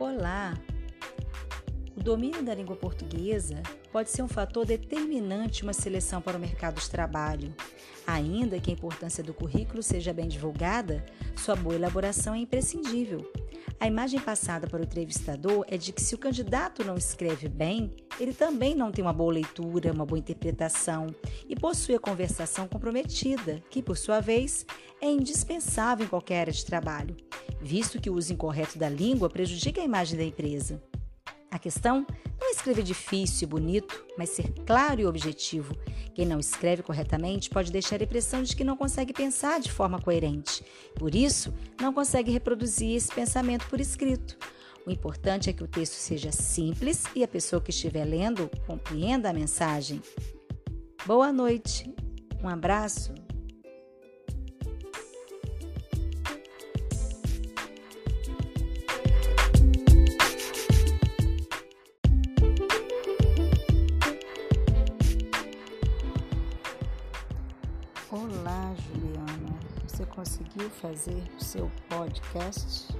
Olá! O domínio da língua portuguesa pode ser um fator determinante uma seleção para o mercado de trabalho. Ainda que a importância do currículo seja bem divulgada, sua boa elaboração é imprescindível. A imagem passada para o entrevistador é de que se o candidato não escreve bem, ele também não tem uma boa leitura, uma boa interpretação e possui a conversação comprometida, que, por sua vez, é indispensável em qualquer área de trabalho, visto que o uso incorreto da língua prejudica a imagem da empresa. A questão não é escrever difícil e bonito, mas ser claro e objetivo. Quem não escreve corretamente pode deixar a impressão de que não consegue pensar de forma coerente. Por isso, não consegue reproduzir esse pensamento por escrito. O importante é que o texto seja simples e a pessoa que estiver lendo compreenda a mensagem. Boa noite, um abraço. Olá, Juliana. Você conseguiu fazer seu podcast?